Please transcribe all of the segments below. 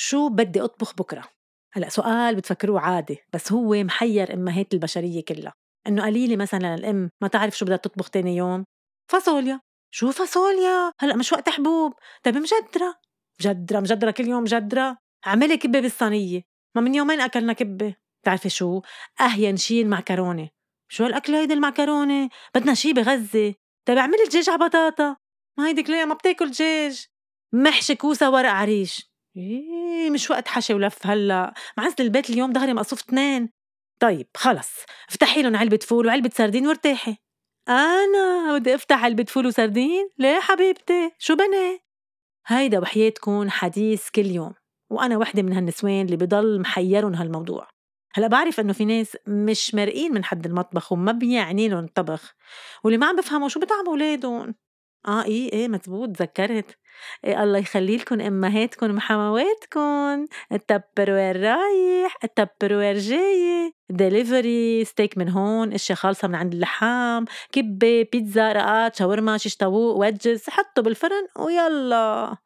شو بدي أطبخ بكرة؟ هلأ سؤال بتفكروه عادي بس هو محير أمهات البشرية كلها. إنه قليلة مثلا الأم ما تعرف شو بدها تطبخ تاني يوم. فاصوليا. شو فاصوليا؟ هلأ مش وقت حبوب. طيب مجدرة. مجدرة مجدرة كل يوم مجدرة. اعملي كبة بالصينية. ما من يومين أكلنا كبة. بتعرفي شو؟ أهين شي المعكرونة شو هالأكل هيدي المعكرونة بدنا شي بغزة طيب اعملي دجاج على بطاطا. ما هيدي كليا ما بتاكل دجاج محشي كوسة ورق عريش. إيه مش وقت حشي ولف هلأ. معزل البيت اليوم ظهري مقصوف اثنين طيب خلص. افتحي لهم علبة فول وعلبة سردين وارتاحي. أنا بدي أفتح علبة فول وسردين؟ ليه حبيبتي؟ شو بني؟ هيدا وحياتكن حديث كل يوم. وأنا وحدة من هالنسوان اللي بضل محيرن هالموضوع. هلأ بعرف إنه في ناس مش مرقين من حد المطبخ وما بيعني لهم الطبخ واللي ما عم بفهموا شو بتعملوا أولادهم؟ آه إيه إيه مزبوط تذكرت. الله يخلي لكم امهاتكم وحمواتكم التبروير رايح؟ التبروير جاي؟ ديليفري ستيك من هون أشياء خالصة من عند اللحام كبة بيتزا رقات شاورما شيش طاووق وجز حطوا بالفرن ويلا.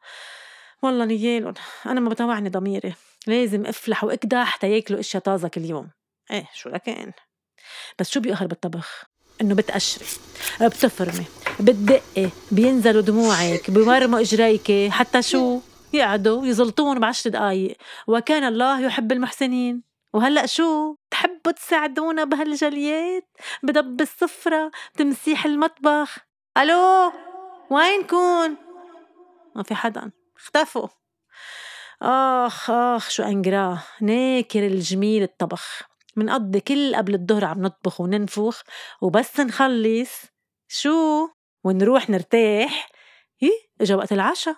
والله نيالهم أنا ما بطوعني ضميري. لازم أفلح واكدح تياكلوا أشياء طازة كل يوم. إيه شو لكان؟ بس شو بيقهر بالطبخ؟ إنه بتقشري بتفرمي. بتدقي بينزلوا دموعك بمرموا إجريك حتى شو؟ يقعدوا يزلطون بعشر دقايق. وكان الله يحب المحسنين. وهلأ شو؟ تحبوا تساعدونا بهالجليات؟ بدب السفرة بتمسيح المطبخ. ألو؟ وينكن ما في حدا. اختفوا. آخ آخ شو أنقراه. ناكر الجميل الطبخ. منقضي كل قبل الظهر عم نطبخ وننفخ. وبس نخلص. شو؟ ونروح نرتاح. إيه إجا وقت العشاء.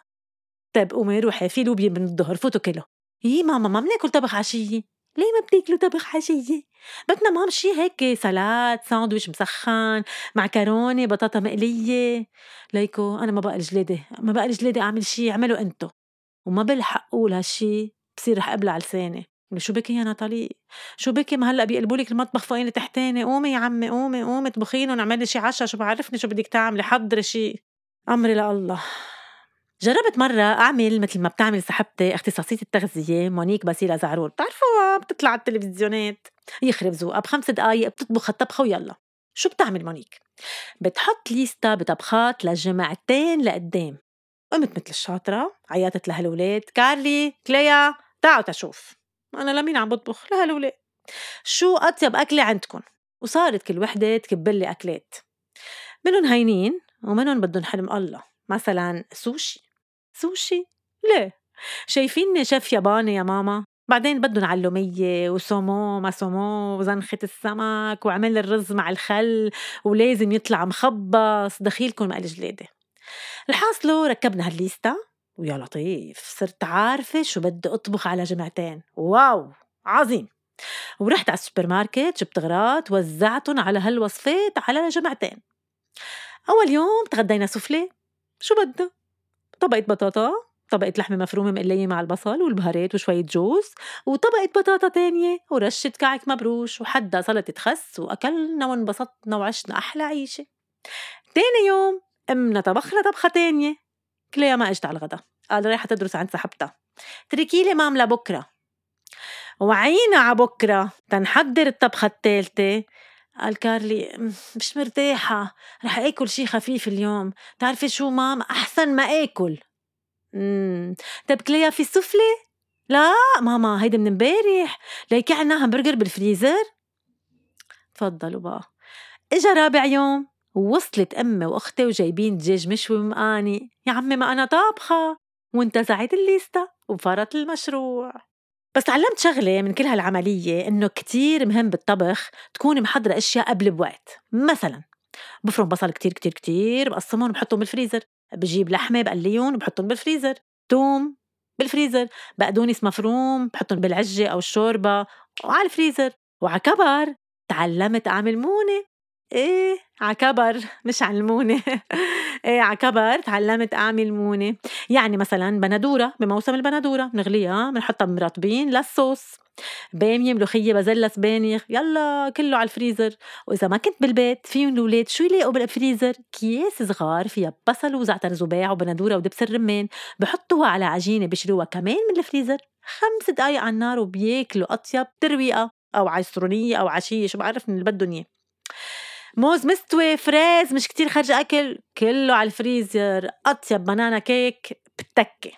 طيب قومي روحي في لوبيا من الظهر فوتوا كله إيه ماما ما بناكل طبخ عشية؟ ليه ما بتاكلوا طبخ عشية؟ بدنا مام شي هيك سلاد ساندويش مسخن معكرونة بطاطا مقلية. ليكو أنا ما بقى جلادي ما بقى جلادي أعمل شي اعملوا أنتو. وما بلحق أقول هالشي بصير رح أبلع لساني. شو بكي يا ناتالي؟ شو بكي ما هلأ بيقلبوا لك المطبخ فوقيني تحتاني قومي يا عمي قومي قومي اطبخي لهم اعملي شي عشاء شو بعرفني شو بدك تعملي حضري شي. أمري لله جربت مرة أعمل مثل ما بتعمل صاحبتي اختصاصية التغذية مونيك باسيلا زعرور. بتعرفوها بتطلع على التلفزيونات يخرب ذوقها بخمس دقايق بتطبخ الطبخة ويلا. شو بتعمل مونيك؟ بتحط ليستا بطبخات لجمعتين لقدام. قمت مثل الشاطرة عيطت لهالولاد كارلي كليا تعوا تشوف. أنا لمين عم بطبخ؟ لهالولاد. شو أطيب أكلة عندكم وصارت كل وحدة تكبلي أكلات. منهم هينين ومنهم بدهم حلم الله. مثلا سوشي. سوشي؟ ليه؟ شايفيني شيف ياباني يا ماما. بعدين بدهم علومية و saumon ما saumon وزنخة السمك وعمل الرز مع الخل ولازم يطلع مخبص دخيلكم ما إلي جلادة. الحاصلو ركبنا هالليستا ويا لطيف صرت عارفة شو بدي أطبخ على جمعتين. wow! عظيم! ورحت على السوبر ماركت جبت غراض وزعتهم على هالوصفات على جمعتين. أول يوم تغدينا سفلي شو بدنا؟ طبقة بطاطا طبقة لحمة مفرومة مقلية مع البصل والبهارات وشوية جوز وطبقة بطاطا تانية ورشة كعك مبروش وحدا سلطة خس وأكلنا وانبسطنا وعشنا أحلى عيشة. تاني يوم أمنا طبخنا طبخة تانية. كليا ما اجت على الغدا. قال رايحة تدرس عند صاحبتها. تركي لي مام لبكرة. وعينا على بكرة. تنحضر الطبخة الثالثة قال كارلي مش مرتاحة. رح آكل شي خفيف اليوم. تعرفي شو مام؟ أحسن ما آكل. امم طيب كليا في سفلة؟ لا ماما هيدي من امبارح. ليكي عنا همبرجر بالفريزر؟ تفضلوا بقى. إجا رابع يوم. ووصلت أمي وأختي وجايبين دجاج مشوي ومقالي. يا عمي ما أنا طابخة وانتزعت الليستة وفرط المشروع. بس تعلمت شغلة من كل هالعملية إنه كتير مهم بالطبخ تكوني محضرة أشياء قبل بوقت. مثلا بفرم بصل كتير كتير كتير بقسمهم وبحطهم بالفريزر. بجيب لحمة بقليهم وبحطهم بالفريزر. توم بالفريزر. بقدونس مفروم بحطهم بالعجة أو الشوربة وعلى الفريزر. وعكبر تعلمت أعمل مونة. إيه عكبر مش علمونة إيه عكبر تعلمت أعمل مونة. يعني مثلا بندورة بموسم البندورة بنغليها بنحطها بمرطبين للصوص. بامية ملوخية بازلاء سبانخ يلا كله على الفريزر. وإذا ما كنت بالبيت فيهم الولاد شو يلاقوا بالفريزر؟ كياس صغار فيها بصل وزعتر زباع وبندورة ودبس الرمان. بحطوها على عجينة بشروها كمان من الفريزر. خمس دقايق على النار وبياكلوا أطيب ترويقة أو عسرونية أو عشية شو بعرف من اللي بدهم إياه. موز مستوي فريز مش كتير خرج أكل كله على الفريزر. أطيب banana cake بتكي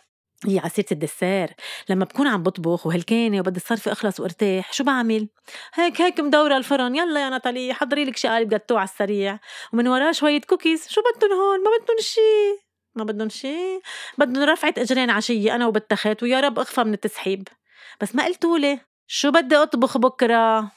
هي هالسيرة الـ dessert. لما بكون عم بطبخ وهلكانة وبدي الصرف أخلص وأرتاح شو بعمل؟ هيك هيك مدورة الفرن. يلا يا ناتالي حضري لك شي قالب جاتو على السريع. ومن وراه شوية كوكيز شو بدهم هون؟ ما بدهم شي. ما بدهم شي. بدهم رفعة إجرين عشية أنا وبالتخت ويا رب أخفى من التسحيب. بس ما قلتولي شو بدي أطبخ بكرة؟